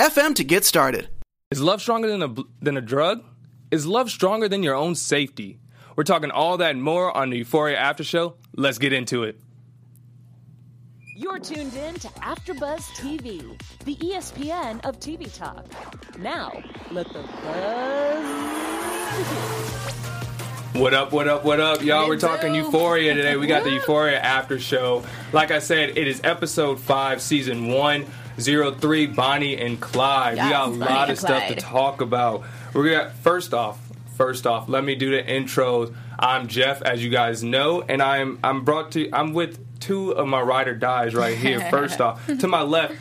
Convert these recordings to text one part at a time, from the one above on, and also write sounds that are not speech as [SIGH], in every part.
FM to get started. Is love stronger than a, than a drug? Is love stronger than your own safety? We're talking all that and more on the Euphoria After Show. Let's get into it. You're tuned in to AfterBuzz TV, the ESPN of TV talk. Now, let the buzz. What up, what up, what up, y'all? We're talking Euphoria today. We got the Euphoria After Show. Like I said, it is episode 5, season 1. Zero Three, Bonnie and Clyde. Yes, we got a Bonnie lot of stuff to talk about. We're gonna first off, first off, let me do the intros. I'm Jeff, as you guys know, and I'm I'm brought to I'm with two of my ride or dies right here. [LAUGHS] First off, to my left.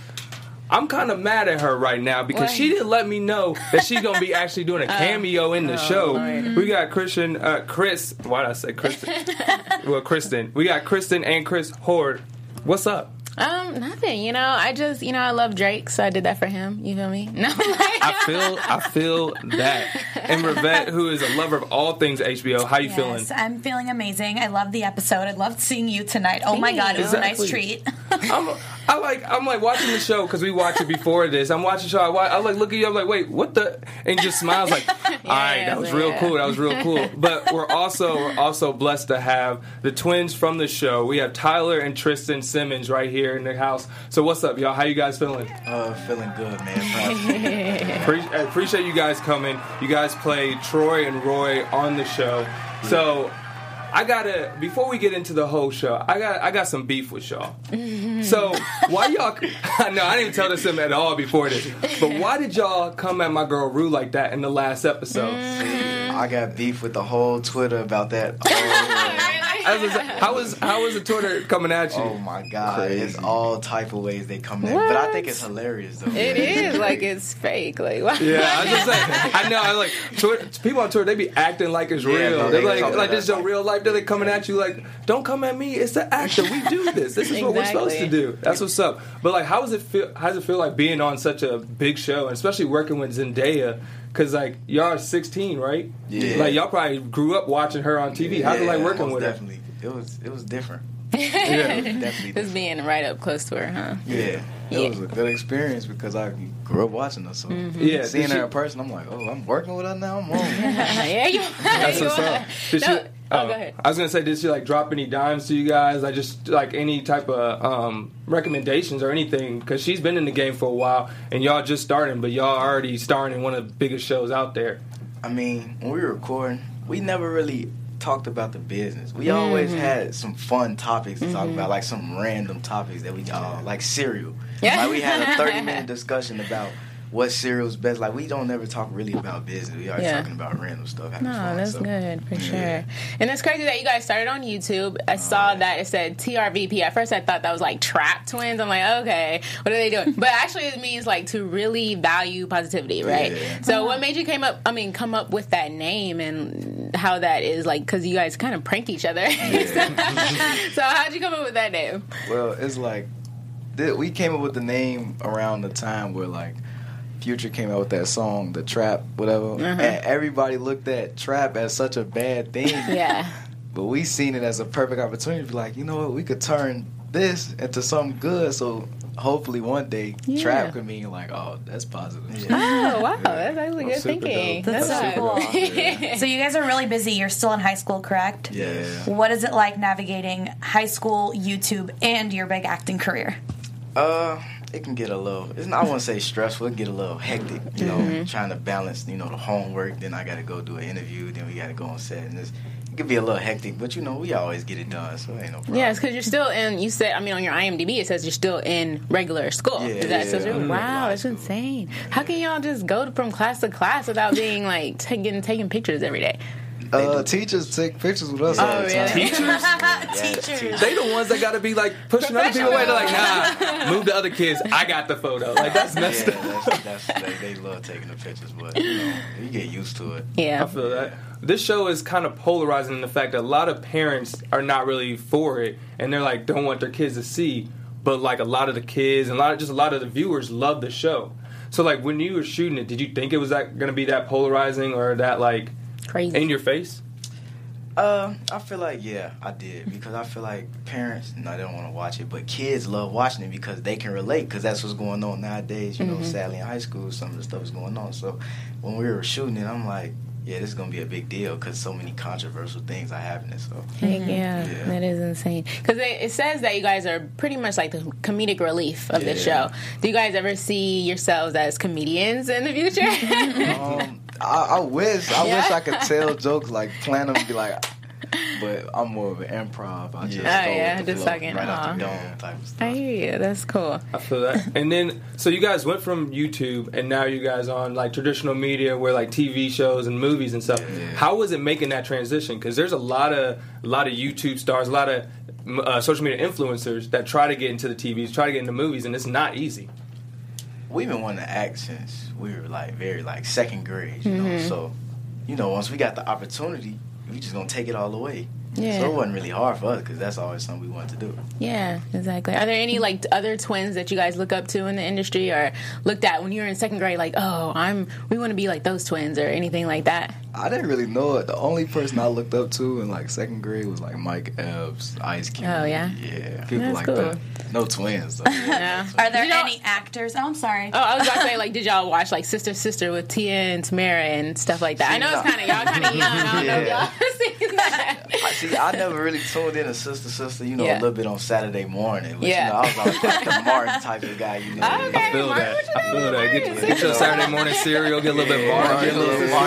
I'm kind of mad at her right now because Why? she didn't let me know that she's gonna be [LAUGHS] actually doing a cameo in the show. Lord. We got Christian, uh, Chris. Why did I say Kristen? [LAUGHS] well, Kristen. We got Kristen and Chris Horde. What's up? Um, nothing. You know, I just, you know, I love Drake, so I did that for him. You feel me? [LAUGHS] No. I feel I feel that. And Revette, who is a lover of all things HBO, how you feeling? I'm feeling amazing. I love the episode. I loved seeing you tonight. Oh my god, it was a nice treat. [LAUGHS] I'm, I like I'm like watching the show because we watched it before this. I'm watching the show. I, wa- I like look at you. I'm like, wait, what the? And just smiles like, [LAUGHS] all right, that was real yeah. cool. That was real cool. [LAUGHS] But we're also we're also blessed to have the twins from the show. We have Tyler and Tristan Timmons right here in the house. So what's up, y'all? How you guys feeling? Uh, feeling good, man. [LAUGHS] Pre- I appreciate you guys coming. You guys play Troy and Roy on the show. So I gotta before we get into the whole show, I got I got some beef with y'all. So [LAUGHS] why y'all? [LAUGHS] No, I didn't tell this them at all before this. But why did y'all come at my girl Rue like that in the last episode? I got beef with the whole Twitter about that. [LAUGHS] Oh, I was gonna say, how was how was the Twitter coming at you? oh my god, Crazy. it's all type of ways they come in. But I think it's hilarious though. it [LAUGHS] is like it's fake. Like, why? Yeah, I just saying. [LAUGHS] I know. I like Twitter, people on Twitter. They be acting like it's Yeah, real. no, They're they like, like this is us your like- real life. They're like coming at you like, don't come at me. It's the actor. We do this. This is what we're supposed to do. That's what's up. But like, how does it feel? How does it feel like being on such a big show, and especially working with Zendaya? Because like y'all are 16, right? Yeah. Like y'all probably grew up watching her on TV. How's it like Yeah, working most with her? definitely. It was it was different. [LAUGHS] Yeah. Definitely Just different. being right up close to her, huh? Yeah, it Yeah. was a good experience because I grew up watching her. So mm-hmm. Yeah, seeing did her in person, I'm like, oh, I'm working with her now. I'm on. [LAUGHS] yeah, you. That's you what's are. up. Did No, she, oh, go ahead. I was gonna say, did she like drop any dimes to you guys? Like just like any type of um, recommendations or anything? Because she's been in the game for a while, and y'all just starting, but y'all already starring in one of the biggest shows out there. I mean, when we were recording, we never really talked about the business. We always Mm-hmm. had some fun topics to talk about, like some random topics that we uh, like cereal. Yeah. Like we had a [LAUGHS] thirty minute discussion about what cereal's best. Like we don't ever talk really about business. We always Yeah. talking about random stuff. No, fun, that's so. good for Yeah. sure. And it's crazy that you guys started on YouTube. I oh, saw that it said TRVP. At first, I thought that was like trap twins. I'm like, okay, what are they doing? but actually, it means like to really value positivity, right? Yeah. So, uh-huh. what made you came up? I mean, come up with that name and how that is like because you guys kind of prank each other. [LAUGHS] so, how'd you come up with that name? Well, it's like we came up with the name around the time where like Future came out with that song, the trap, whatever, and everybody looked at trap as such a bad thing. [LAUGHS] Yeah. But we seen it as a perfect opportunity to be like, you know what, we could turn this into something good. So hopefully one day Yeah. trap could mean like, oh, that's positive. Oh wow, that's actually good thinking. dope. That's so cool. Yeah. [LAUGHS] so you guys are really busy. You're still in high school, correct? Yeah. What is it like navigating high school, YouTube, and your big acting career? Uh, it can get a little. It's not. I want to say stressful. It can get a little hectic. You know, mm-hmm. trying to balance. You know, the homework. Then I got to go do an interview. Then we got to go on set. And it's, it can be a little hectic. But you know, we always get it done. So it ain't no problem. Yes, because you're still in. You said, I mean, on your IMDb it says you're still in regular school. Yeah, Is that yeah, so Wow, that's insane. How can y'all just go from class to class without being like taking taking pictures every day? Uh, teachers take pictures with us. Oh, all the time. really? [LAUGHS] [LAUGHS] Teachers. They the ones that got to be like pushing other people away. They're like, nah, [LAUGHS] move the other kids. I got the photo. Like that's messed Yeah, up. that's, that's they, they love taking the pictures, but you know, you get used to it. Yeah. I feel that. This show is kind of polarizing in the fact that a lot of parents are not really for it, and they're like don't want their kids to see. But like a lot of the kids and a lot of just a lot of the viewers love the show. So like when you were shooting it, did you think it was that going to be that polarizing or that like Crazy. in your face? Uh, I feel like yeah, I did because I feel like parents no, they don't want to watch it, but kids love watching it because they can relate because that's what's going on nowadays. You know, sadly in high school, some of the stuff is going on. So when we were shooting it, I'm like, yeah, this is gonna be a big deal because so many controversial things are happening. So Heck yeah, Yeah. that is insane. Because it, it says that you guys are pretty much like the comedic relief of the show. Do you guys ever see yourselves as comedians in the future? Um, I, I wish I Yeah. wish I could tell jokes like [LAUGHS] plan them be like, but I'm more of an improv. I just Yeah. Oh, go yeah, with the just flow. talking. right off Aw. the dome type of stuff. I hear you. That's cool. I feel that. and then, so you guys went from YouTube, and now you guys on like traditional media, where like TV shows and movies and stuff. Yeah. How was it making that transition? Because there's a lot of a lot of YouTube stars, a lot of uh, social media influencers that try to get into the TVs, try to get into movies, and it's not easy. We've been wanting to act since we were like very like second grade, you Mm-hmm. know. So, you know, once we got the opportunity, we just gonna take it all the way. Yeah. So it wasn't really hard for us because that's always something we wanted to do. Yeah, exactly. Are there any like other twins that you guys look up to in the industry or looked at when you were in second grade? Like, oh, I'm we want to be like those twins or anything like that? I didn't really know it. The only person I looked up to in like second grade was like Mike Epps, Ice Cube. Oh, yeah? Yeah. people That's like cool. that. [LAUGHS] No twins. Though. [LAUGHS] Yeah. Are there You any actors? Oh, I'm sorry. Oh, I was about to say, [LAUGHS] like, did y'all watch like Sister Sister with Tia and Tamara and stuff like that? I know it's kind of y'all kind of young. I don't know if y'all seen that. [LAUGHS] I see. I never really tuned in to Sister Sister, you know, Yeah. a little bit on Saturday morning. But, Yeah. You know, I was always like the [LAUGHS] Martin type of guy, you know. Okay. I feel Martin, that. I feel doing, that. Get, Martin? get your Saturday morning cereal, get a little bit Yeah, Martin, Martin, get a little little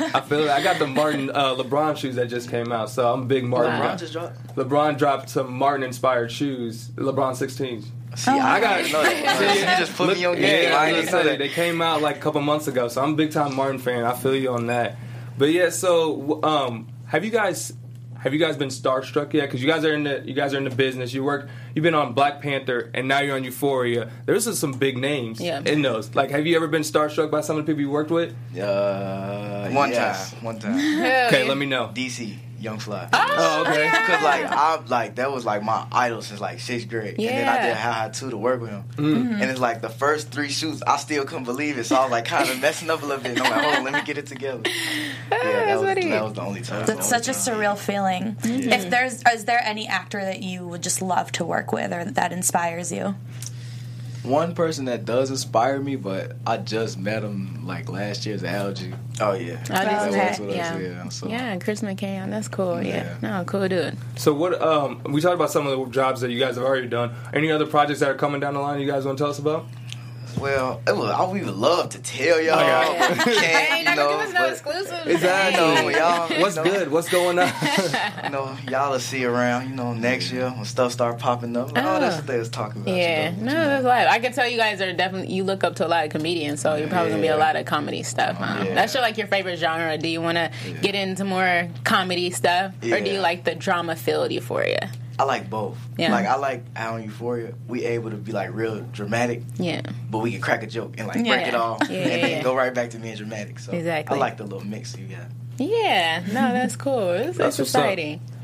Martin. I feel that. I got the Martin uh, LeBron shoes that just came out, so I'm a big Martin. Wow. guy. LeBron just dropped. LeBron dropped some Martin inspired shoes, LeBron 16s. See, Oh, I got- got know that. [LAUGHS] you just put me on game. Yeah, I I ain't was know gonna say, that. they came out like a couple months ago, so I'm a big time Martin fan. I feel you on that. But yeah, so um, have you guys have you guys been starstruck yet? Because you guys are in the you guys are in the business. You work. You've been on Black Panther, and now you're on Euphoria. There's just some big names Yeah. in those. Like, have you ever been starstruck by some of the people you worked with? Uh, One yes. time, one time. Okay, let me know. DC, Young Fly. Oh, okay. Cause like I'm like that was like my idol since like sixth grade, yeah. and then I did How High Two to work with him, Mm. and it's like the first three shoots I still couldn't believe it, so I was like kind of messing up a little bit. And I'm like, hold on, let me get it together. [LAUGHS] Yeah, that was, that was the only time. That's such a surreal feeling. Mm-hmm. If there's, is there any actor that you would just love to work with or that inspires you? One person that does inspire me, but I just met him like last year's Algee. Oh yeah. Oh, That this works with us, yeah. yeah, so- yeah, Chris McKay. That's cool. Yeah. Yeah. no, cool dude. So what? Um, we talked about some of the jobs that you guys have already done. Any other projects that are coming down the line? You guys want to tell us about? Well, it I, we would love to tell y'all. Okay. but we can't, Hey, you not know, gonna give us no but. Exactly. You know, y'all, What's you know, good? What's going on? [LAUGHS] You know, y'all will see around. You know, next year when stuff start popping up. Like, oh, that's what they was talking about. Yeah, you know, no, you know. that's live. I can tell you guys are definitely you look up to a lot of comedians, so you're probably gonna be a lot of comedy stuff. Huh? Yeah. That's your like your favorite genre. Do you want to get into more comedy stuff, or do you like the drama filled Euphoria? I like both. Yeah. Like I like how in Euphoria we able to be like real dramatic, Yeah, but we can crack a joke and like Yeah. break it off, Yeah, [LAUGHS] and yeah, then yeah. go right back to being dramatic. So Exactly. I like the little mix you got. yeah. No, that's cool. It's, That's it's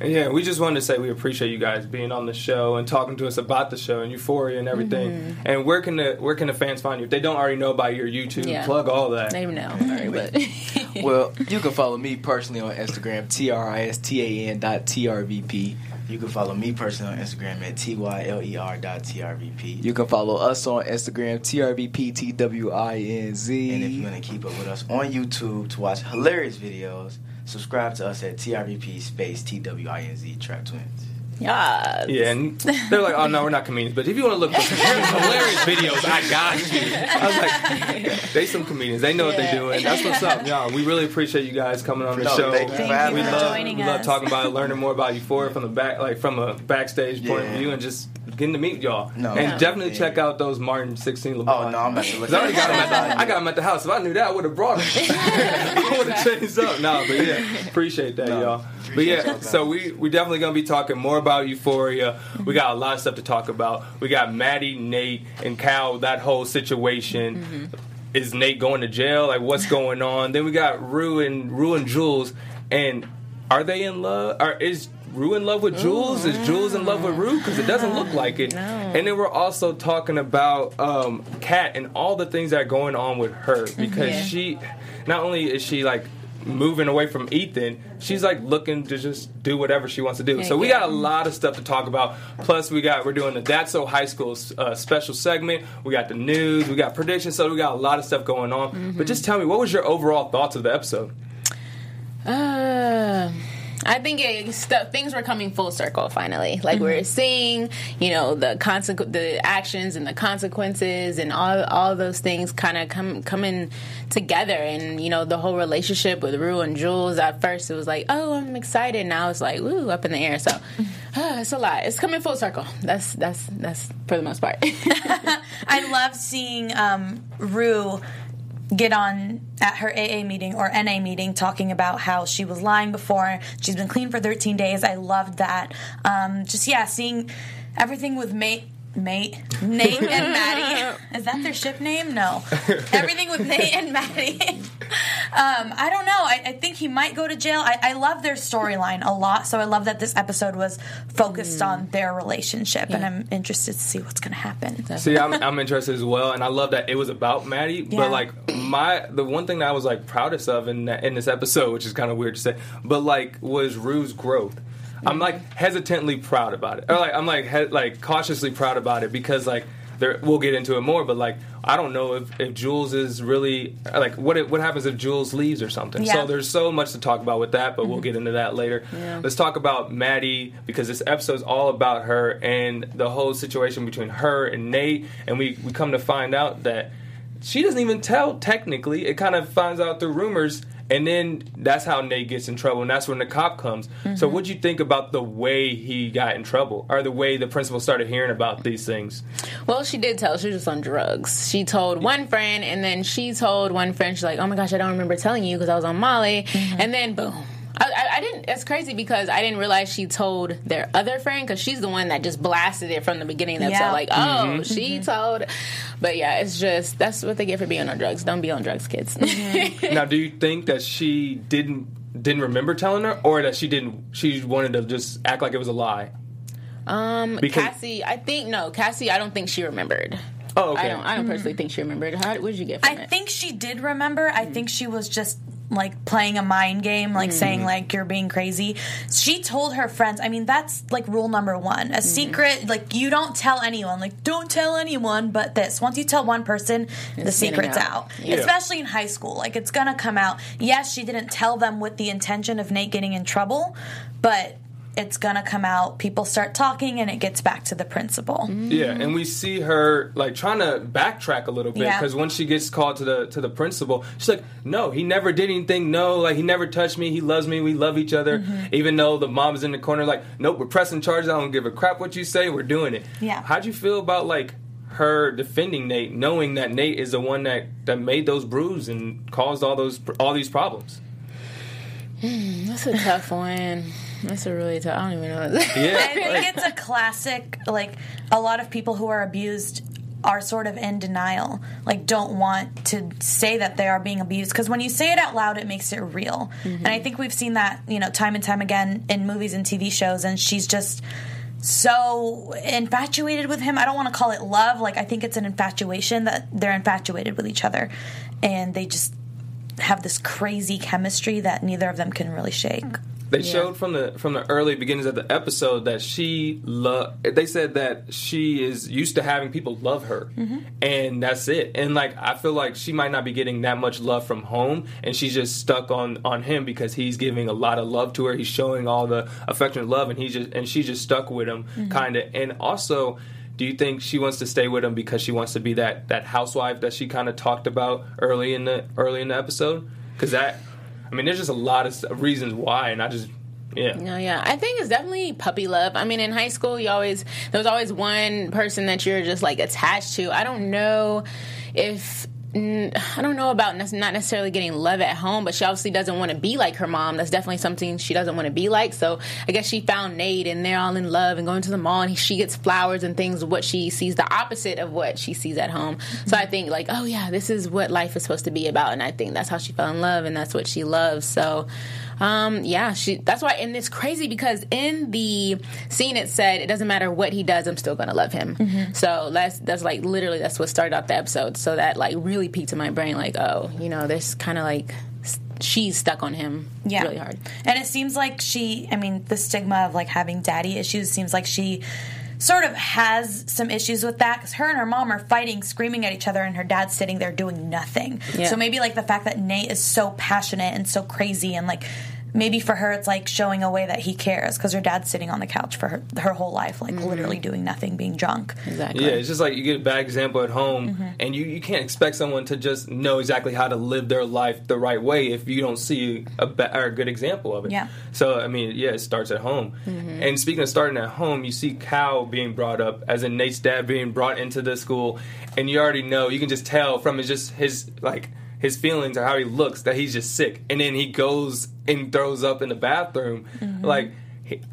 what's up. exciting. Yeah, we just wanted to say we appreciate you guys being on the show and talking to us about the show and Euphoria and everything. Mm-hmm. And where can the where can the fans find you if they don't already know about your YouTube? Yeah. Plug all that. They even know, sorry, but [LAUGHS] Well, you can follow me personally on Instagram, T R I S T A N dot T R V P. You can follow me personally on Instagram at tyler dot trvp. You can follow us on Instagram, TRVPTWINZ. And if you want to keep up with us on YouTube to watch hilarious videos, subscribe to us at trvp space twinz trap twins. yeah, Yeah, and they're like, oh no, we're not comedians. But if you want to look for some hilarious videos, I got you. I was like, they some comedians. They know what they're doing. That's what's up, y'all. We really appreciate you guys coming on the No, show. thank you for Thank you having we us. love, joining we love talking about it, learning more about Euphoria from the back, like from a backstage point of view, and just getting to meet y'all. No. and No. definitely Yeah. check out those Martin 16 LeBron. Oh no, I'm about to look. 'Cause I already got him at at the, I got him at the house. If I knew that, I would have brought them. [LAUGHS] I would have changed up. No, but yeah, appreciate that, No, y'all. But yeah, so we we definitely gonna be talking more about Euphoria. We got a lot of stuff to talk about. We got Maddie, Nate, and Cal. That whole situation. Mm-hmm. Is Nate going to jail? Like, what's going on? Then we got Rue and Rue and Jules, and are they in love? Or is Rue in love with Jules? Is Jules in love with Rue? Because it doesn't look like it. And then we're also talking about um, Kat and all the things that are going on with her because Yeah. she, not only is she like moving away from Ethan, she's like looking to just do whatever she wants to do. So we got a lot of stuff to talk about. Plus, we got we're doing the That's So High School uh, special segment. We got the news. We got predictions. So we got a lot of stuff going on. But just tell me, what was your overall thoughts of the episode? Uh, I think it, stuff, things were coming full circle finally. Like we're seeing, you know, the consequ- the actions and the consequences and all all those things kind of come coming together. And you know, the whole relationship with Rue and Jules. At first, it was like, oh, I'm excited. Now it's like, ooh, up in the air. So uh, [SIGHS] it's a lot. It's coming full circle. That's that's that's for the most part. [LAUGHS] [LAUGHS] I love seeing um, Rue get on at her AA meeting or NA meeting talking about how she was lying before. She's been clean for 13 days. I loved that. Um, just, yeah, seeing everything with mate. Mate, Nate and Maddie. [LAUGHS] Is that their ship name? No. [LAUGHS] Everything with Nate and Maddie. um, I don't know. I, I think he might go to jail. I, I love their storyline a lot, so I love that this episode was focused on their relationship, and I'm interested to see what's going to happen. See, I'm, I'm interested as well, and I love that it was about Maddie. Yeah. But like my, the one thing that I was like proudest of in that, in this episode, which is kind of weird to say, but like was Rue's growth. I'm like hesitantly proud about it, or like I'm like he, like cautiously proud about it because like there we'll get into it more, but like I don't know if, if Jules is really like what it, what happens if Jules leaves or something. Yeah. So there's so much to talk about with that, but we'll mm-hmm. get into that later. Let's talk about Maddie because this episode is all about her and the whole situation between her and Nate, and we we come to find out that she doesn't even tell technically. It kind of finds out through rumors. And then that's how Nate gets in trouble, and that's when the cop comes. So, mm-hmm. what'd you think about the way he got in trouble, or the way the principal started hearing about these things? Well, she did tell. She was just on drugs. She told one friend, and then she told one friend. She's like, "Oh my gosh, I don't remember telling you because I was on Molly." Mm-hmm. And then boom. I, I, I didn't. It's crazy because I didn't realize she told their other friend because she's the one that just blasted it from the beginning of the episode. Yeah. Like, oh, mm-hmm. she mm-hmm. told. But yeah, it's just that's what they get for being on drugs. Don't be on drugs, kids. Mm-hmm. now, do you think that she didn't didn't remember telling her, or that she didn't? She wanted to just act like it was a lie. um, Because- Cassie, I think no, Cassie. I don't think she remembered. Oh, okay. I don't. I don't personally think she remembered. How what did you get from I it? think she did remember. I think she was just like playing a mind game, like saying mm. like you're being crazy. She told her friends. I mean, that's like rule number one. A mm. secret, like you don't tell anyone. Like don't tell anyone. But this, once you tell one person, the It's getting secret's out. out. Yeah. Especially in high school, like it's gonna come out. Yes, she didn't tell them with the intention of Nate getting in trouble, but. It's gonna come out. People start talking, and it gets back to the principal. Yeah, and we see her like trying to backtrack a little bit Yeah. because when she gets called to the to the principal, she's like, "No, he never did anything. No, like he never touched me. He loves me. We love each other." Mm-hmm. Even though the mom's in the corner, like, "Nope, we're pressing charges. I don't give a crap what you say. We're doing it." Yeah. How'd you feel about like her defending Nate, knowing that Nate is the one that that made those bruises and caused all those all these problems? That's a tough one. That's a really tough. I don't even know. what Yeah, I think it's a classic. Like a lot of people who are abused are sort of in denial, like don't want to say that they are being abused because when you say it out loud, it makes it real. Mm-hmm. And I think we've seen that you know time and time again in movies and TV shows. And she's just so infatuated with him. I don't want to call it love. Like I think it's an infatuation that they're infatuated with each other, and they just have this crazy chemistry that neither of them can really shake. They showed from the from the early beginnings of the episode that she love. They said that she is used to having people love her, mm-hmm. and that's it. And like I feel like she might not be getting that much love from home, and she's just stuck on on him because he's giving a lot of love to her. He's showing all the affectionate love, and he's just and she's just stuck with him, mm-hmm. kind of. And also. Do you think she wants to stay with him because she wants to be that, that housewife that she kind of talked about early in the early in the episode? Because that I mean, there's just a lot of reasons why, and I just Yeah. No, yeah. I think it's definitely puppy love. I mean, in high school, you always there was always one person that you're just like attached to. I don't know if I don't know about not necessarily getting love at home, but she obviously doesn't want to be like her mom. That's definitely something she doesn't want to be like. So I guess she found Nate, and they're all in love and going to the mall, and he, she gets flowers and things. What she sees the opposite of what she sees at home. So I think like, oh yeah, this is what life is supposed to be about, and I think that's how she fell in love, and that's what she loves. So. Um, yeah, she. That's why, and it's crazy because in the scene it said it doesn't matter what he does, I'm still gonna love him. So that's that's like literally that's what started off the episode. So that like really peaked in my brain, like oh, you know, there's kind of like she's stuck on him yeah. really hard. And it seems like she, I mean, the stigma of like having daddy issues seems like she sort of has some issues with that because her and her mom are fighting, screaming at each other, and her dad's sitting there doing nothing. Yeah. So maybe like the fact that Nate is so passionate and so crazy and like. Maybe for her, it's like showing a way that he cares because her dad's sitting on the couch for her, her whole life, like literally doing nothing, being drunk. Exactly. Yeah, it's just like you get a bad example at home, Mm-hmm. and you, you can't expect someone to just know exactly how to live their life the right way if you don't see a, ba- or a good example of it. Yeah. So, I mean, yeah, it starts at home. And speaking of starting at home, you see Cal being brought up, as in Nate's dad being brought into the school, and you already know, you can just tell from his just his, like, his feelings or how he looks that he's just sick. And then he goes and throws up in the bathroom. Mm-hmm. Like, he-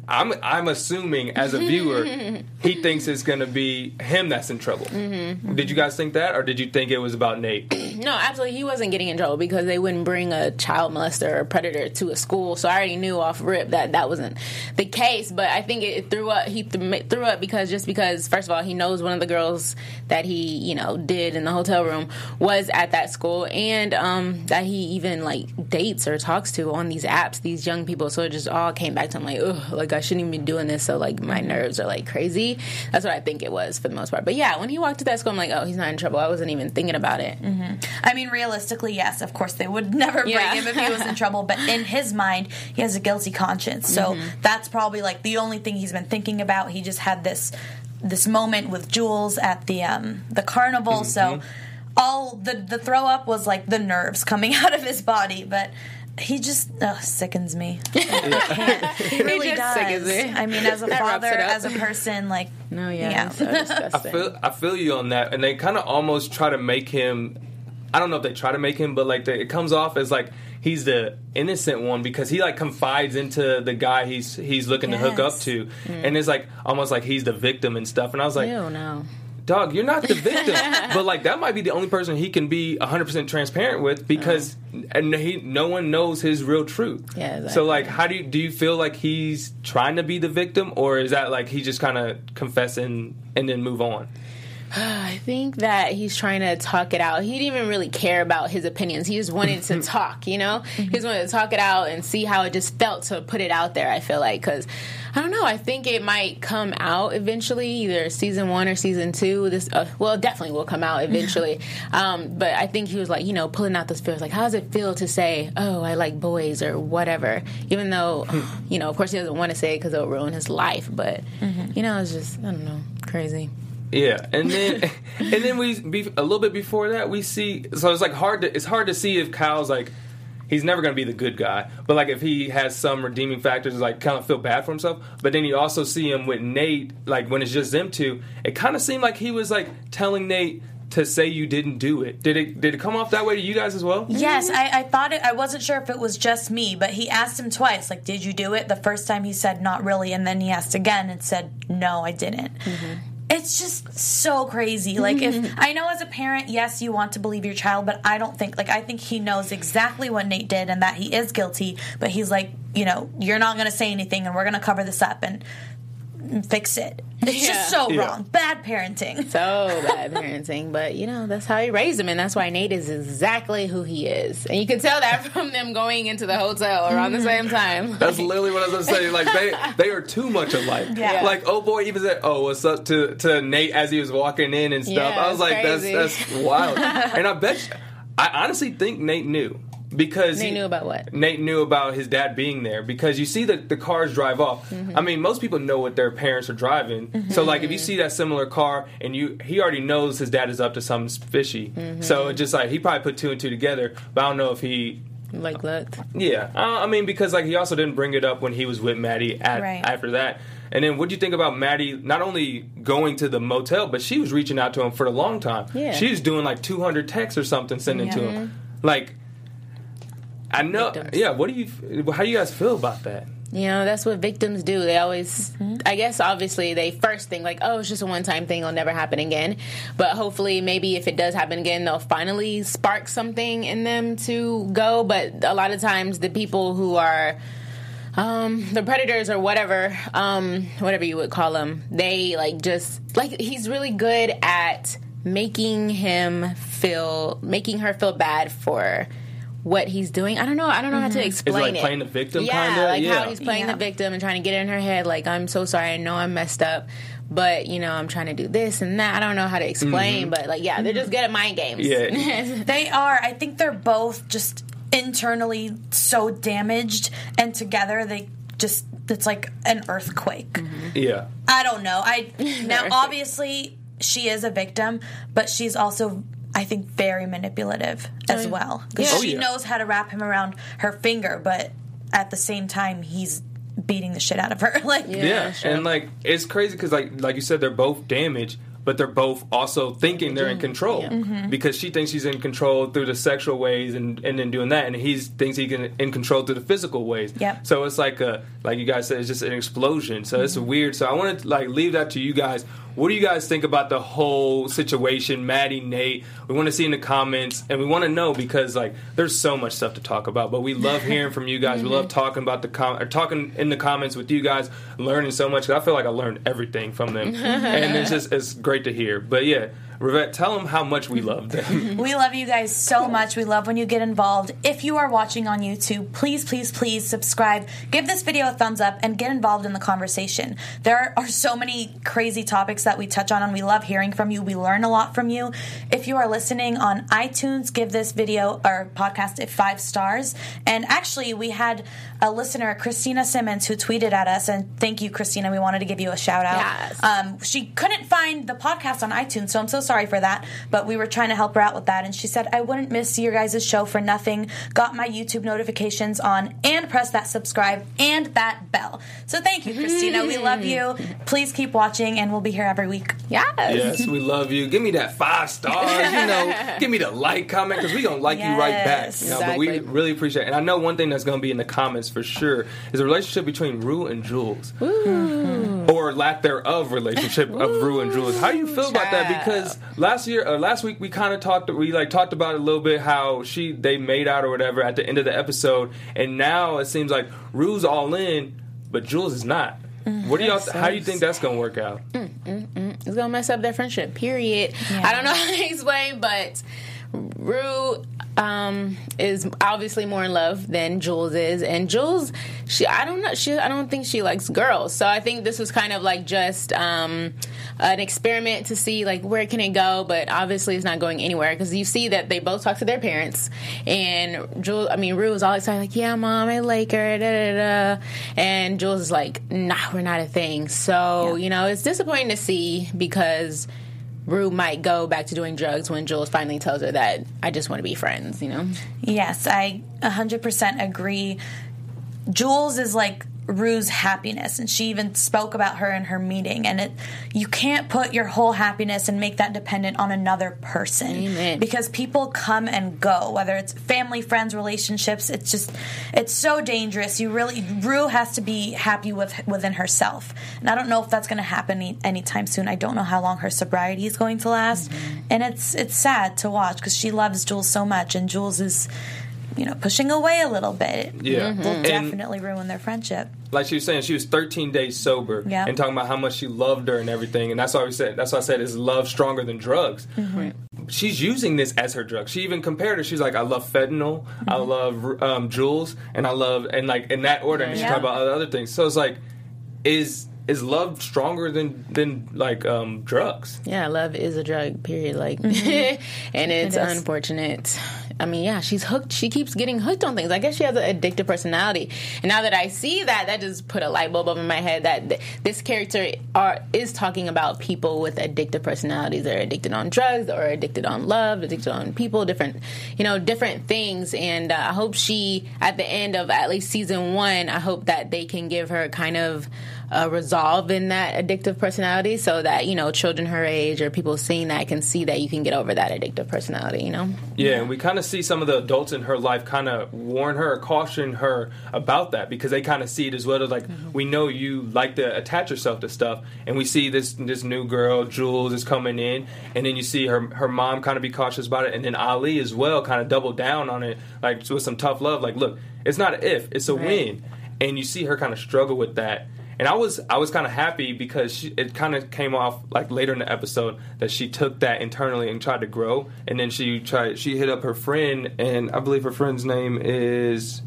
I'm I'm assuming as a viewer, [LAUGHS] he thinks it's gonna be him that's in trouble. Did you guys think that, or did you think it was about Nate? [CLEARS THROAT] No, absolutely. He wasn't getting in trouble because they wouldn't bring a child molester or predator to a school. So I already knew off rip that that wasn't the case. But I think it threw up. He th- threw up because just because, first of all, he knows one of the girls that he, you know, did in the hotel room was at that school, and um, that he even like dates or talks to on these apps, these young people. So it just all came back to him like, ugh, like I shouldn't even be doing this. So like my nerves are like crazy. That's what I think it was for the most part. But yeah, when he walked to that school, I'm like, oh, he's not in trouble. I wasn't even thinking about it. Mm-hmm. I mean, realistically, yes, of course, they would never bring Yeah. him if he was in trouble. But in his mind, he has a guilty conscience. So mm-hmm. that's probably like the only thing he's been thinking about. He just had this this moment with Jules at the um, the carnival. So mm-hmm. all the the throw up was like the nerves coming [LAUGHS] out of his body, but. He just ugh, sickens me. [LAUGHS] I can't. [LAUGHS] He really just does. sickens me. I mean, as a That father, as a person, like No, yeah, Yeah. so. I feel I feel you on that, and they kind of almost try to make him. I don't know if they try to make him, but like the, it comes off as like he's the innocent one because he like confides into the guy he's he's looking to hook up Yes. to, and it's like almost like he's the victim and stuff. And I was like, Ew, no. Dog, you're not the victim. [LAUGHS] but like that might be the only person he can be 100% transparent with because uh-huh. and he no one knows his real truth. Yeah, exactly. So like how do you do you feel like he's trying to be the victim or is that like he just kind of confessing and then move on? [SIGHS] I think that he's trying to talk it out. He didn't even really care about his opinions. He just wanted to talk, you know? He just wanted to talk it out and see how it just felt to put it out there, I feel like. Because, I don't know, I think it might come out eventually, either season one or season two. This, uh, Well, definitely will come out eventually. [LAUGHS] um, but I think he was like, you know, pulling out those feels. Like, how does it feel to say, oh, I like boys or whatever? Even though, you know, of course he doesn't want to say it because it'll ruin his life. But, you know, it's just, I don't know, crazy. Yeah, and then [LAUGHS] and then we be, a little bit before that we see so it's like hard to it's hard to see if Kyle's like he's never going to be the good guy, but like if he has some redeeming factors, like kind of feel bad for himself. But then you also see him with Nate, like when it's just them two, it kind of seemed like he was like telling Nate to say you didn't do it. Did it did it come off that way to you guys as well? Yes, I, I thought it. I wasn't sure if it was just me, but he asked him twice. Like, did you do it? The first time he said not really, and then he asked again and said no, I didn't. Mm-hmm. It's just so crazy. Like, if mm-hmm. I know as a parent, yes, you want to believe your child, but I don't think like I think he knows exactly what Nate did and that he is guilty. But he's like, you know, you're not going to say anything, and we're going to cover this up and fix it. It's just so Yeah. wrong. Bad parenting. [LAUGHS] so bad parenting, but you know that's how he raised him, and that's why Nate is exactly who he is, and you can tell that [LAUGHS] from them going into the hotel around the same time. [LAUGHS] That's literally what I was gonna say. Like they they are too much alike. Yeah. Like oh boy even said oh what's up to to Nate as he was walking in and stuff. Yeah, I was like crazy. that's that's wild. and I bet you, I honestly think Nate knew because Nate he- knew about what? Nate knew about his dad being there because you see the the cars drive off. Mm-hmm. I mean most people know what their parents are driving. So like if you see that similar car and you he already knows his dad is up to something fishy. Mm-hmm. So just like he probably put two and two together. But I don't know if he Like looked. Yeah, uh, I mean because like he also didn't bring it up when he was with Maddie at, Right. after that. And then what do you think about Maddie not only going to the motel, but she was reaching out to him for a long time. Yeah. She was doing like 200 texts or something, sending to him. Like, I know. Victims. Yeah. What do you? How do you guys feel about that? You know, that's what victims do. They always, I guess, obviously, they first think, like, oh, it's just a one time thing, it'll never happen again. But hopefully, maybe if it does happen again, they'll finally spark something in them to go. But a lot of times, the people who are, um, the predators or whatever, um, whatever you would call them, they like just, like, he's really good at making him feel, making her feel bad for. What he's doing, I don't know. I don't know how to mm-hmm. explain like it. playing the victim, yeah, kinda? like Yeah. how he's playing Yeah. the victim and trying to get in her head like i'm so sorry i know i'm messed up but you know i'm trying to do this and that i don't know how to explain mm-hmm. but like yeah they're just good at mind games Yeah. [LAUGHS] They are. I think they're both just internally so damaged, and together they just it's like an earthquake. Mm-hmm. Yeah. I don't know. I [LAUGHS] now obviously she is a victim, but she's also I think very manipulative as well because Yeah. Oh, she yeah. knows how to wrap him around her finger, but at the same time he's beating the shit out of her. [LAUGHS] like Yeah, sure. and like it's crazy because like like you said, they're both damaged, but they're both also thinking they're in control mm-hmm. because she thinks she's in control through the sexual ways and and then doing that, and he thinks he can in control through the physical ways. Yep. So it's like a like you guys said, it's just an explosion. So it's mm-hmm. weird. So I want to like leave that to you guys. What do you guys think about the whole situation, Maddie, Nate? We want to see in the comments, and we want to know because like there's so much stuff to talk about. But we love hearing from you guys. We love [LAUGHS] mm-hmm. talking about the com- or talking in the comments with you guys, learning so much. I feel like I learned everything from them, [LAUGHS] and it's just it's great to hear. But yeah, Rivette, tell them how much we love them. [LAUGHS] We love you guys so much. We love when you get involved. If you are watching on YouTube, please, please, please subscribe, give this video a thumbs up, and get involved in the conversation. There are so many crazy topics that we touch on, and we love hearing from you. We learn a lot from you. If you are listening on iTunes, give this video or podcast it five stars. And actually, we had a listener, Christina Simmons, who tweeted at us, and thank you, Christina. We wanted to give you a shout out. Yes. Um, she couldn't find the podcast on iTunes, so I'm so sorry for that. But we were trying to help her out with that, and she said, "I wouldn't miss your guys' show for nothing. Got my YouTube notifications on, and press that subscribe and that bell." So thank you, Christina. we love you. Mm. Please keep watching, and we'll be here every week. yes yes, we love you. Give me that five stars. You know, [LAUGHS] give me the like comment because we're gonna like you right back. You know, but we really appreciate. it. And I know one thing that's gonna be in the comments for sure is the relationship between Rue and Jules, mm-hmm. Or lack thereof relationship of Rue and Jules. How do you feel about that? Because last year, or last week, we kind of talked. We like talked about it a little bit how she they made out or whatever at the end of the episode, and now it seems like Rue's all in, but Jules is not. Mm-hmm. What do y'all? How do you think that's gonna work out? Mm, mm, mm. it's gonna mess up their friendship period i don't know [LAUGHS] how to explain but Rue um, is obviously more in love than Jules is, and Jules, she I don't know, she I don't think she likes girls. So I think this was kind of like just um, an experiment to see like where can it go, but obviously it's not going anywhere because you see that they both talk to their parents, and Jules, I mean Rue is all excited like yeah, mom, I like her, da da da, and Jules is like nah, we're not a thing. So you know it's disappointing to see because. Rue might go back to doing drugs when Jules finally tells her that I just want to be friends, you know? Yes, I 100% agree. Jules is like Rue's happiness, and she even spoke about her in her meeting. And it, you can't put your whole happiness and make that dependent on another person Amen. because people come and go, whether it's family, friends, relationships. It's just, it's so dangerous. You really, Rue has to be happy with within herself, and I don't know if that's going to happen any, anytime soon. I don't know how long her sobriety is going to last, and it's it's sad to watch because she loves Jules so much, and Jules is you know, pushing away a little bit. Yeah. Will And- definitely ruin their friendship. like she was saying, she was 13 days sober Yeah. and talking about how much she loved her and everything. And that's why we said, that's why I said, is love stronger than drugs? She's using this as her drug. She even compared it. She's like, I love fentanyl, I love um, Jules, and I love, and like in that order. And she Yeah. talked about other, other things. So it's like, is is love stronger than than like um, drugs? Yeah, love is a drug, period. Like, [LAUGHS] and it's It is. unfortunate. I mean, yeah, she's hooked. She keeps getting hooked on things. I guess she has an addictive personality. And now that I see that, that just put a light bulb up in my head that th- this character are is talking about people with addictive personalities. They're addicted on drugs, or addicted on love, addicted on people, different, you know, different things. And uh, I hope she, at the end of at least season one, I hope that they can give her kind of uh, resolve in that addictive personality so that you know children her age or people seeing that can see that you can get over that addictive personality you know Yeah, and we kind of see some of the adults in her life kind of warn her, or caution her about that because they kind of see it as well. As like, we know you like to attach yourself to stuff, and we see this this new girl, Jules, is coming in, and then you see her her mom kind of be cautious about it, and then Ali as well, kind of double down on it, like with some tough love. Like, look, it's not an if, it's a Right. win, and you see her kind of struggle with that. And I was I was kind of happy because she, it kind of came off like later in the episode that she took that internally and tried to grow, and then she tried she hit up her friend, and I believe her friend's name is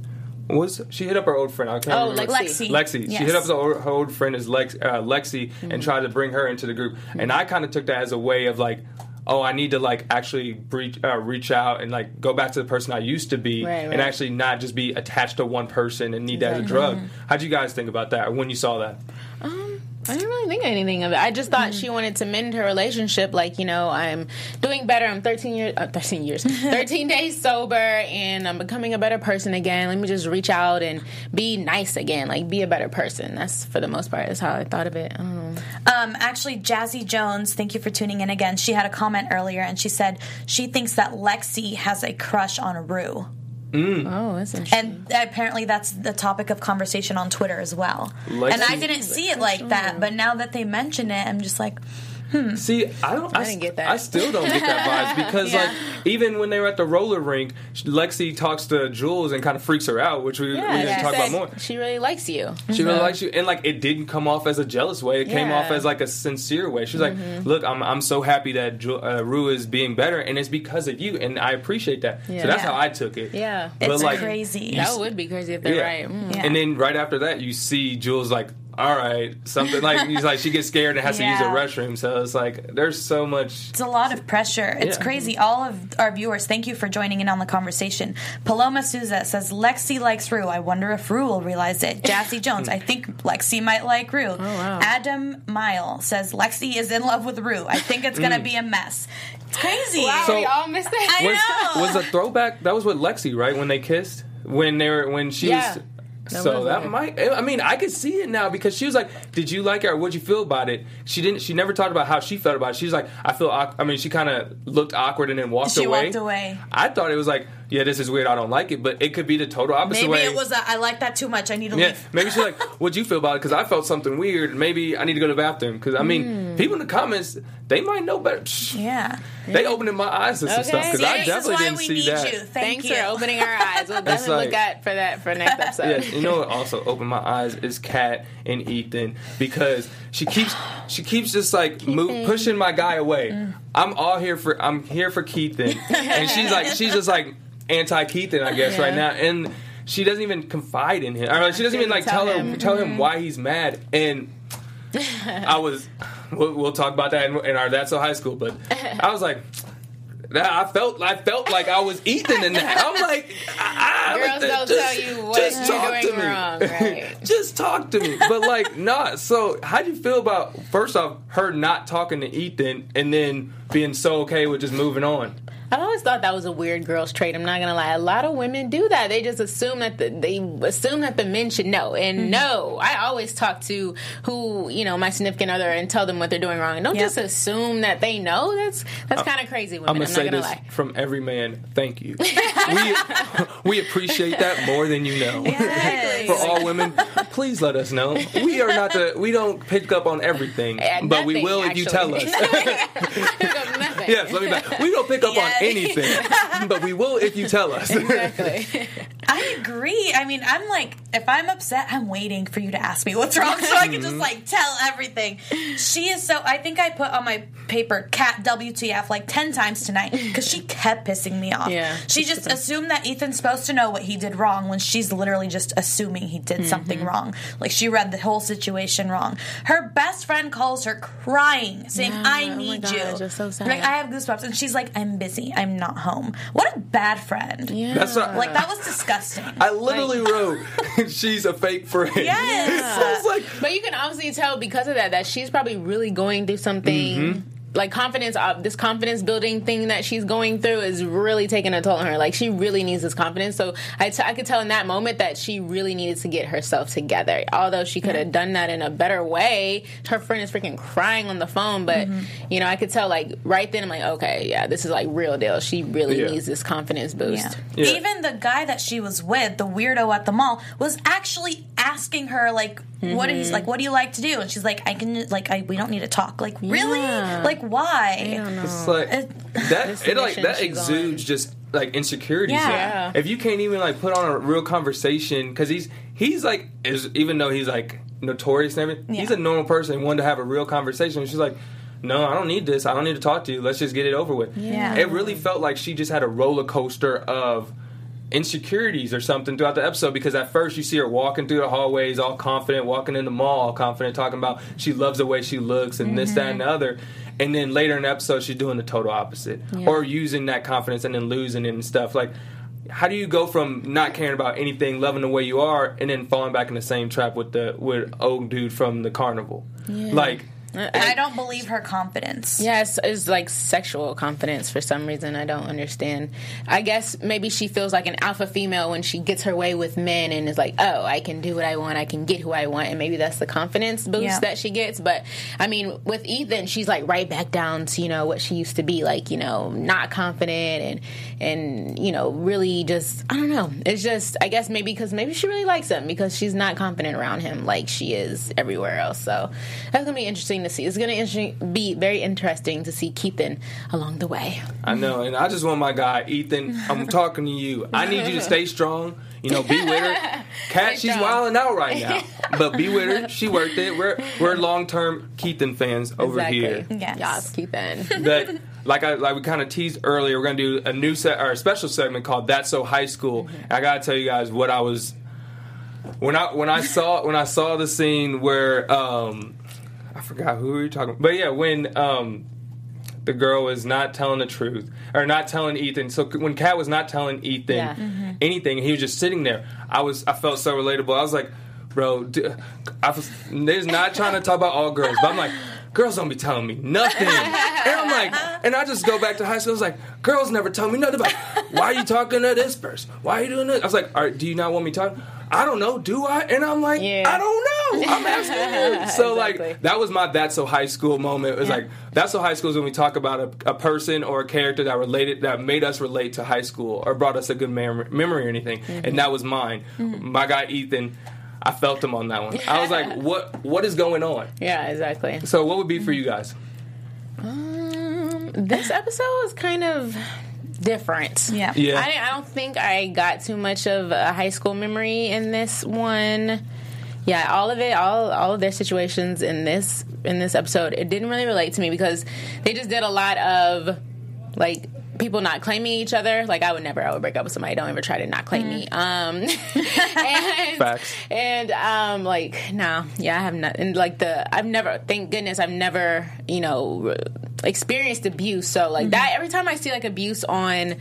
was she hit up her old friend? I can't Oh, remember. Lexi. Lexi. Lexi. She hit up her old, her old friend is Lex, uh, Lexi and tried to bring her into the group. And I kind of took that as a way of like, oh, I need to like actually reach, uh, reach out and like go back to the person I used to be Right, and actually not just be attached to one person and need that as a drug. How'd you guys think about that when you saw that? Um, I didn't really think anything of it. I just thought she wanted to mend her relationship. Like, you know, I'm doing better. I'm 13 years, uh, 13 years, [LAUGHS] 13 days sober, and I'm becoming a better person again. Let me just reach out and be nice again. Like, be a better person. That's for the most part. That's how I thought of it. I don't know. Um, actually, Jazzy Jones, thank you for tuning in again. She had a comment earlier and she said she thinks that Lexi has a crush on Rue. Mm. Oh, that's interesting. And apparently that's the topic of conversation on Twitter as well. Lexi- and I didn't see it like that, but now that they mention it, I'm just like, See, I don't. I, didn't get that. I still don't get that vibe [LAUGHS] because, Yeah. like, even when they were at the roller rink, Lexi talks to Jules and kind of freaks her out, which we, we yeah, didn't talk about more. She really likes you. She really likes you, and like it didn't come off as a jealous way. It came off as like a sincere way. She's like, "Look, I'm I'm so happy that Ju- uh, Rue is being better, and it's because of you, and I appreciate that." Yeah. So that's Yeah. how I took it. Yeah. But, it's like, crazy. That would be crazy if they're Yeah. right. Mm. Yeah. And then right after that, you see Jules like, "All right, something like he's like she gets scared and has to use a restroom." So it's like there's so much. It's a lot of pressure. It's Yeah. crazy. All of our viewers, thank you for joining in on the conversation. Paloma Souza says Lexi likes Rue. I wonder if Rue will realize it. Jassy Jones, I think Lexi might like Rue. Oh, wow. Adam Mile says Lexi is in love with Rue. I think it's gonna mm. be a mess. It's crazy. Wow, So- we all missed that. I Was know. was a throwback? That was with Lexi, right? When they kissed, when they were when she Yeah. was. That so that might. I mean, I could see it now because she was like, "Did you like it? or What'd you feel about it?" She didn't. She never talked about how she felt about it. She's like, "I feel." awk-" I mean, she kind of looked awkward and then walked She away. walked away. I thought it was like, "Yeah, this is weird. I don't like it," but it could be the total opposite Maybe way. Maybe it was a, I like that too much. I need to Yeah, leave. maybe she's like, [LAUGHS] "What'd you feel about it?" Because I felt something weird. Maybe I need to go to the bathroom. Because I mean, people in the comments they might know better. Psh, Yeah. They opening my eyes to some stuff because See, I this is definitely why didn't we see need that. you. Thank Thanks you. for opening our eyes. We'll [LAUGHS] definitely like- look at for that for next [LAUGHS] episode. Yeah, you know what also opened my eyes is Kat and Ethan because she keeps she keeps just like move, pushing my guy away. Mm. I'm all here for I'm here for Keithan, and she's like she's just like anti Keithan I guess right now, and she doesn't even confide in him. Or she doesn't even like tell, Tell her him. tell him mm-hmm. why he's mad. And I was we'll, we'll talk about that in, in our that's so high school, but I was like. that- I felt I felt like I was Ethan in that. I'm like, I, I Girls like don't that. tell you what just you're talk doing to me. wrong, right? [LAUGHS] just talk to me. But like, [LAUGHS] not. So, how do you feel about first off her not talking to Ethan and then being so okay with just moving on? I've always thought that was a weird girl's trait. I'm not gonna lie. A lot of women do that. They just assume that the, they assume that the men should know. Mm-hmm. And no, I always talk to who you know my significant other and tell them what they're doing wrong. And don't Yep. just assume that they know. That's that's kind of crazy. Women. I'm I'm, gonna say not gonna this lie. from every man. Thank you. [LAUGHS] we we appreciate that more than you know. Yes. [LAUGHS] For all women, please let us know. We are not the. We don't pick up on everything, Uh, but we nothing, will if you tell us. [LAUGHS] yes, let me back. We don't pick up Yes. on anything, [LAUGHS] but we will if you tell us. Exactly. [LAUGHS] I agree. I mean, I'm like, if I'm upset, I'm waiting for you to ask me what's wrong so I can just like tell everything. She is so. I think I put on my paper "Kat WTF" like ten times tonight because she kept pissing me off. Yeah. she just assumed that Ethan's supposed to know what he did wrong when she's literally just assuming he did something Mm-hmm. wrong. Like she read the whole situation wrong. Her best friend calls her crying, saying, Yeah, "I oh my need God, you." it's just so sad. Like I have goosebumps, and she's like, "I'm busy. I'm not home." What a bad friend. Yeah. That's what, Like that was disgusting. I literally wrote, [LAUGHS] "She's a fake friend." [LAUGHS] Yes. so like, But you can obviously tell because of that that she's probably really going through something. Mm-hmm. Like confidence, uh, this confidence building thing that she's going through is really taking a toll on her. Like she really needs this confidence. So I, t- I could tell in that moment that she really needed to get herself together. Although she could have done that in a better way. Her friend is freaking crying on the phone, but you know I could tell like right then I'm like, okay, yeah, this is like real deal. She really Yeah. needs this confidence boost. Yeah. Yeah. Even the guy that she was with, the weirdo at the mall, was actually asking her like, "What is like? What do you like to do?" And she's like, "I can like, I we don't need to talk." Like, really? Yeah. Like, why? It's like It- that. It like that she's exudes just like insecurities. Yeah. Yeah. If you can't even like put on a real conversation, because he's he's like is even though he's like notorious and everything, he's a normal person. Wanted to have a real conversation. And she's like. No, I don't need this. I don't need to talk to you. Let's just get it over with. Yeah. It really felt like she just had a roller coaster of insecurities or something throughout the episode because at first you see her walking through the hallways all confident, walking in the mall all confident, talking about she loves the way she looks and this, that, and the mm-hmm. other. And then later in the episode, she's doing the total opposite or using that confidence and then losing it and stuff. Like, how do you go from not caring about anything, loving the way you are, and then falling back in the same trap with the with old dude from the carnival? Like, And I don't believe her confidence. Yes, it's like sexual confidence for some reason. I don't understand. I guess maybe she feels like an alpha female when she gets her way with men and is like, oh, I can do what I want, I can get who I want, and maybe that's the confidence boost Yeah. that she gets. But I mean, with Ethan, she's like right back down to you know what she used to be like, you know, not confident and and you know really just I don't know. It's just I guess maybe because maybe she really likes him because she's not confident around him like she is everywhere else. So that's gonna be interesting to see. It's gonna be very interesting to see Keithan along the way. I know, and I just want my guy Ethan. I'm [LAUGHS] talking to you. I need you to stay strong. You know, be with her. [LAUGHS] Kat, she's strong. wilding out right now, [LAUGHS] but be with her. She worked it. We're we're long term Keithan fans over here. Yes. Yes, Keithan. But like I like we kind of teased earlier, we're gonna do a new set or a special segment called "That's So High School." I gotta tell you guys what I was when I when I saw when I saw the scene where um I forgot who we you talking, but yeah, when um the girl was not telling the truth or not telling Ethan. So when Kat was not telling Ethan Yeah. anything, he was just sitting there. I was I felt so relatable. I was like, bro, d- I was there's not trying to talk about all girls, but I'm like. Girls don't be telling me nothing, and I'm like, and I just go back to high school. I was like, girls never tell me nothing about why are you talking to this person? Why are you doing this? I was like, all right, do you not want me talking? I don't know. Do I? And I'm like, Yeah. I don't know. I'm asking you. [LAUGHS] So Exactly. like that was my that's so high school moment. It was like that's so high school is when we talk about a, a person or a character that related that made us relate to high school or brought us a good mem- memory or anything. And that was mine. My guy Ethan. I felt him on that one. I was like, [LAUGHS] what What is going on? yeah, exactly. So what would be for you guys? Um, this episode was kind of different. Yeah. Yeah. I, I don't think I got too much of a high school memory in this one. Yeah, all of it, all all of their situations in this in this episode, it didn't really relate to me because they just did a lot of like people not claiming each other. Like I would never, I would break up with somebody. Don't ever try to not claim me. Um, [LAUGHS] and, Facts. And um, like no, yeah, I have not. And like the, I've never, thank goodness, I've never, you know, experienced abuse. So like mm-hmm. that, every time I see like abuse on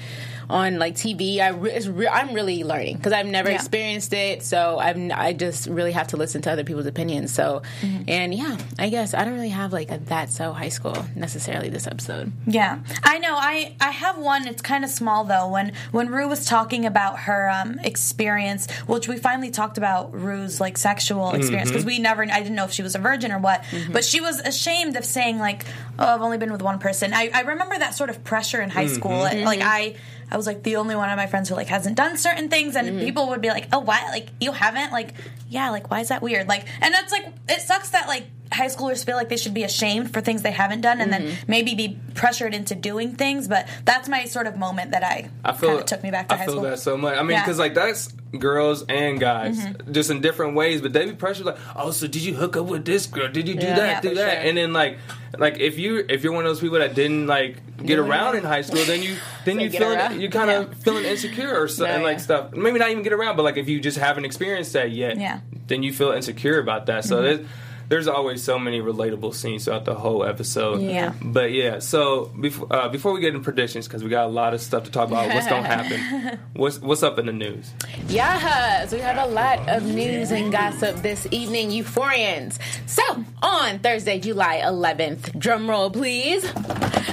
on like TV, I re- it's re- I'm really learning because I've never Yeah. experienced it. So I'm I just really have to listen to other people's opinions. So mm-hmm. and yeah, I guess I don't really have like a that so high school necessarily this episode. Yeah, I know. I I have one. It's kind of small though. When when Rue was talking about her um, experience, which we finally talked about Rue's like sexual experience mm-hmm. because we never. I didn't know if she was a virgin or what. Mm-hmm. But she was ashamed of saying like, "Oh, I've only been with one person." I, I remember that sort of pressure in high school. Like I. I was like the only one of my friends who like hasn't done certain things, and mm-hmm. people would be like, "Oh, why? Like you haven't? Like, yeah, like why is that weird? Like, and that's like it sucks that like high schoolers feel like they should be ashamed for things they haven't done and then maybe be pressured into doing things. But that's my sort of moment that I, I feel kind of took me back to I high feel school. that so much. I mean, Yeah. Mm-hmm. because like that's girls and guys, just in different ways. But they be pressured like, oh, so did you hook up with this girl? Did you do Yeah. that? Yeah, do that? sure. And then like, like if you if you're one of those people that didn't like get around in [LAUGHS] high school, then you then Say you get feeling you kind of feeling insecure or [LAUGHS] something Yeah, like stuff. Maybe not even get around, but like if you just haven't experienced that yet, Yeah. then you feel insecure about that. Mm-hmm. So there's there's always so many relatable scenes throughout the whole episode. Yeah. But yeah, so before uh, before we get into predictions, because we got a lot of stuff to talk about, what's gonna [LAUGHS] happen? What's what's up in the news? Yes, we have a lot of news and gossip this evening, Euphorians. So, on Thursday, July 11th, drum roll please,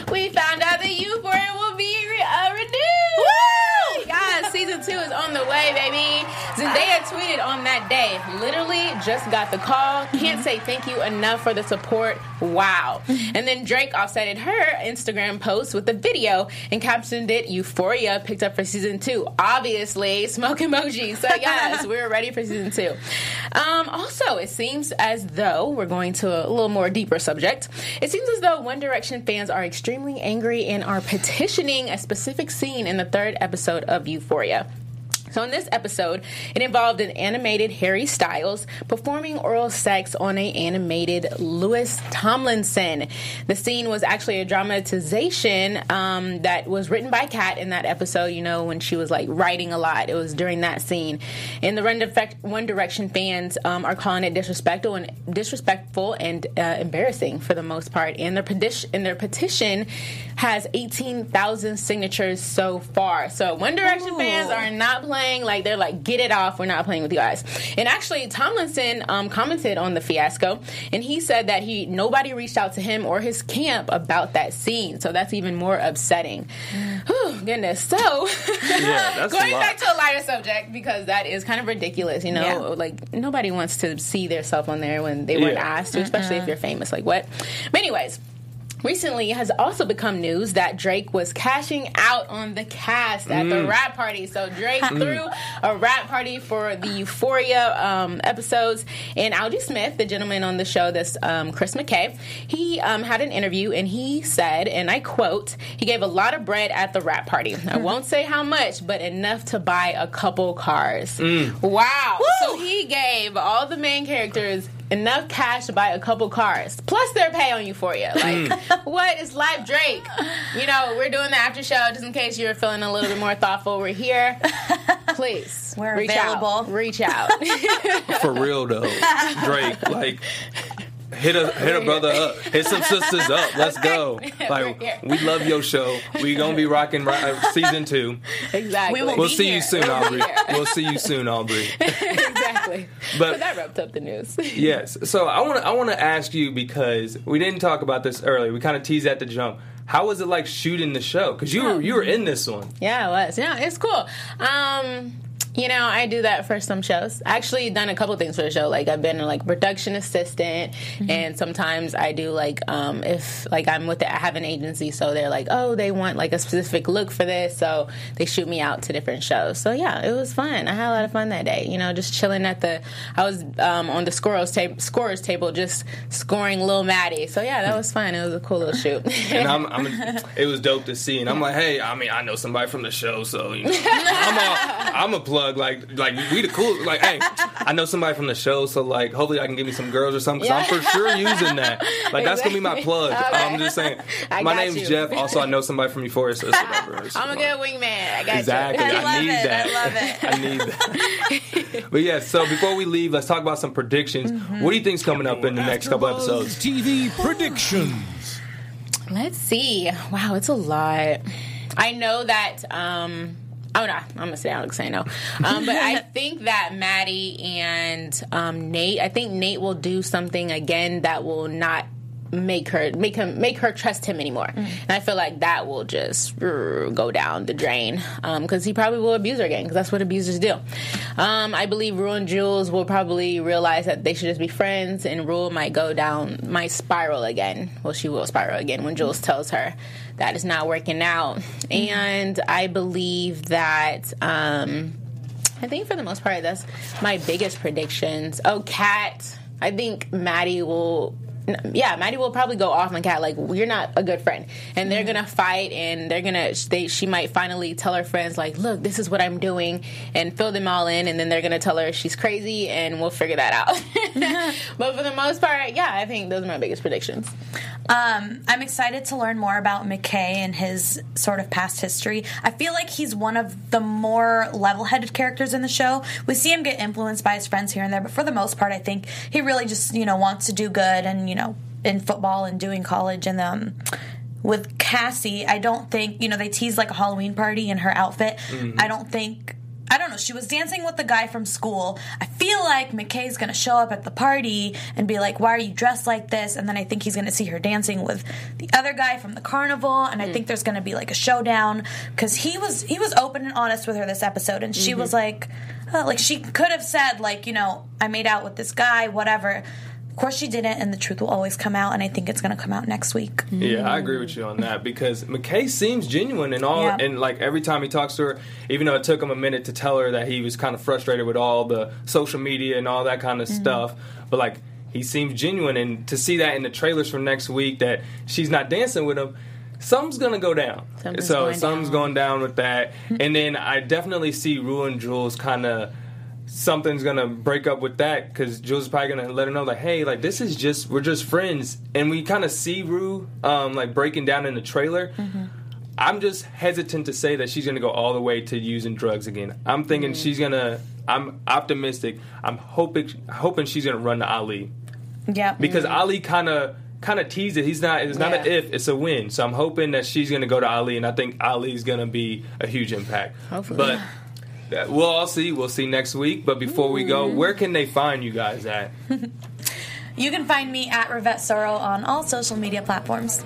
we found out that Euphoria will be re- uh, renewed. Woo! Yes, season two is on the way, baby. Zendaya tweeted on that day, literally just got the call. Can't say thank you enough for the support. Wow. [LAUGHS] And then Drake offsetted her Instagram post with a video and captioned it Euphoria picked up for season two. Obviously, smoke emoji. So [LAUGHS] yes, we're ready for season two. Um, also, it seems as though we're going to a little more deeper subject. It seems as though One Direction fans are extremely angry and are petitioning a specific scene in the third episode of Euphoria. So in this episode, it involved an animated Harry Styles performing oral sex on a animated Louis Tomlinson. The scene was actually a dramatization um, that was written by Kat in that episode. You know when she was like writing a lot, it was during that scene. And the One, Defect- One Direction fans um, are calling it disrespectful and disrespectful and uh, embarrassing for the most part. And their petition, and their petition has eighteen thousand signatures so far. So One Direction fans are not playing like they're like get it off we're not playing with you guys. And actually tomlinson um, commented on the fiasco and he said that he nobody reached out to him or his camp about that scene so that's even more upsetting. [SIGHS] Whew, goodness. So [LAUGHS] that's a going back to a lighter subject because that is kind of ridiculous you know? Yeah. like nobody wants to see their self on there when they weren't Yeah. asked to especially if you're famous like what? But anyways Recently, it has also become news that Drake was cashing out on the cast at the wrap party. So Drake threw a wrap party for the Euphoria um, episodes, and Algee Smith, the gentleman on the show, this um, Chris McKay, he um, had an interview and he said, and I quote, he gave a lot of bread at the wrap party. I [LAUGHS] won't say how much, but enough to buy a couple cars. Wow! So he gave all the main characters enough cash to buy a couple cars plus their pay on Euphoria. Like, [LAUGHS] what is live Drake? You know, we're doing the after show just in case you're feeling a little bit more thoughtful. We're here. Please, We're reach available. Out. Reach out. [LAUGHS] For real though, Drake, like hit a hit a brother up, hit some [LAUGHS] sisters up. Let's go. [LAUGHS] Like we love your show. We gonna be rocking ri- uh, season two. exactly. We will We'll be see you here. soon, Aubrey. [LAUGHS] We'll see you soon, Aubrey. exactly. But- But that wrapped up the news. Yes. So I want to I want to ask you because we didn't talk about this earlier. We kind of teased at the jump. How was it like shooting the show? Because you were you were in this one. Yeah, it was. Yeah, it's cool. Um, you know, I do that for some shows. I actually done a couple things for the show. Like I've been like production assistant, and sometimes I do like um, if like I'm with the, I have an agency, so they're like, oh, they want like a specific look for this, so they shoot me out to different shows. So yeah, it was fun. I had a lot of fun that day. You know, just chilling at the. I was um, on the scorers table, scorers table, just scoring Lil Maddie. So yeah, that was fun. It was a cool little shoot. [LAUGHS] And I'm, I'm it was dope to see. And I'm like, hey, I mean, I know somebody from the show, so you know, [LAUGHS] I'm a I'm a plug. Like like we the cool. Like hey, I know somebody from the show, so like hopefully I can give me some girls or something. Cause I'm for sure using that. Like that's gonna be my plug. Okay. I'm just saying. I my got name's you. Jeff. Also, I know somebody from Euphoria. So whatever. It's [LAUGHS] I'm a good wingman. I got Exactly. you. I I, love need it. I that. love it. [LAUGHS] I need that. but yeah, so before we leave, let's talk about some predictions. Mm-hmm. What do you think's coming up in the next couple episodes? TV predictions. Let's see. Wow, it's a lot. I know that. um Oh no, I'm gonna say Alex say no. Um, but I [LAUGHS] think that Maddie and um, Nate. I think Nate will do something again that will not make her make him make her trust him anymore. And I feel like that will just go down the drain because he probably will abuse her again because that's what abusers do. Um, I believe Rue and Jules will probably realize that they should just be friends, and Rue might go down, might spiral again. Well, she will spiral again when Jules tells her that it's not working out. And I believe that. Um, I think for the most part, that's my biggest predictions. Oh, Kat. I think Maddie will yeah, Maddie will probably go off on Kat like you're not a good friend, and they're gonna fight, and they're gonna they she might finally tell her friends like, look, this is what I'm doing, and fill them all in, and then they're gonna tell her she's crazy, and we'll figure that out. [LAUGHS] [LAUGHS] but for the most part, yeah, I think those are my biggest predictions. Um, I'm excited to learn more about McKay and his sort of past history. I feel like he's one of the more level headed characters in the show. We see him get influenced by his friends here and there, but for the most part, I think he really just, you know, wants to do good and, you know, in football and doing college. And, um, with Cassie, I don't think, you know, they tease like a Halloween party in her outfit. I don't think. I don't know. She was dancing with the guy from school. I feel like McKay's going to show up at the party and be like, "Why are you dressed like this?" And then I think he's going to see her dancing with the other guy from the carnival, and I think there's going to be like a showdown because he was he was open and honest with her this episode, and she was like, uh, like she could have said like, you know, I made out with this guy, whatever. Of course, she didn't, and the truth will always come out, and I think it's going to come out next week. Yeah, I agree with you on that because McKay seems genuine and all, Yeah. and like every time he talks to her, even though it took him a minute to tell her that he was kind of frustrated with all the social media and all that kind of mm-hmm. stuff, but like he seems genuine, and to see that in the trailers for next week that she's not dancing with him. Something's gonna go down. Something's so something's down. going down with that. [LAUGHS] and then I definitely see Rue and Jules kind of something's gonna break up with that because Jules is probably gonna let her know like, hey, like this is just we're just friends, and we kind of see Rue um, like breaking down in the trailer. I'm just hesitant to say that she's gonna go all the way to using drugs again. I'm thinking she's gonna. I'm optimistic. I'm hoping hoping she's gonna run to Ali Yeah, because Ali kind of kind of teased it. He's not. It's not an if. It's a win. So I'm hoping that she's going to go to Ali, and I think Ali's going to be a huge impact. Hopefully. But we'll all see. We'll see next week. But before we go, where can they find you guys at? [LAUGHS] You can find me at Rivette Sorrow on all social media platforms.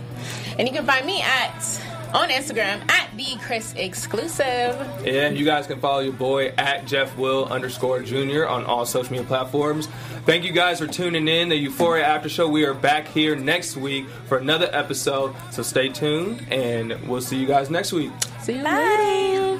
And you can find me at on Instagram at the Chris Exclusive. And you guys can follow your boy at Jeff Will underscore Junior on all social media platforms. Thank you guys for tuning in. The Euphoria After Show. We are back here next week for another episode. So stay tuned, and we'll see you guys next week. See you Bye.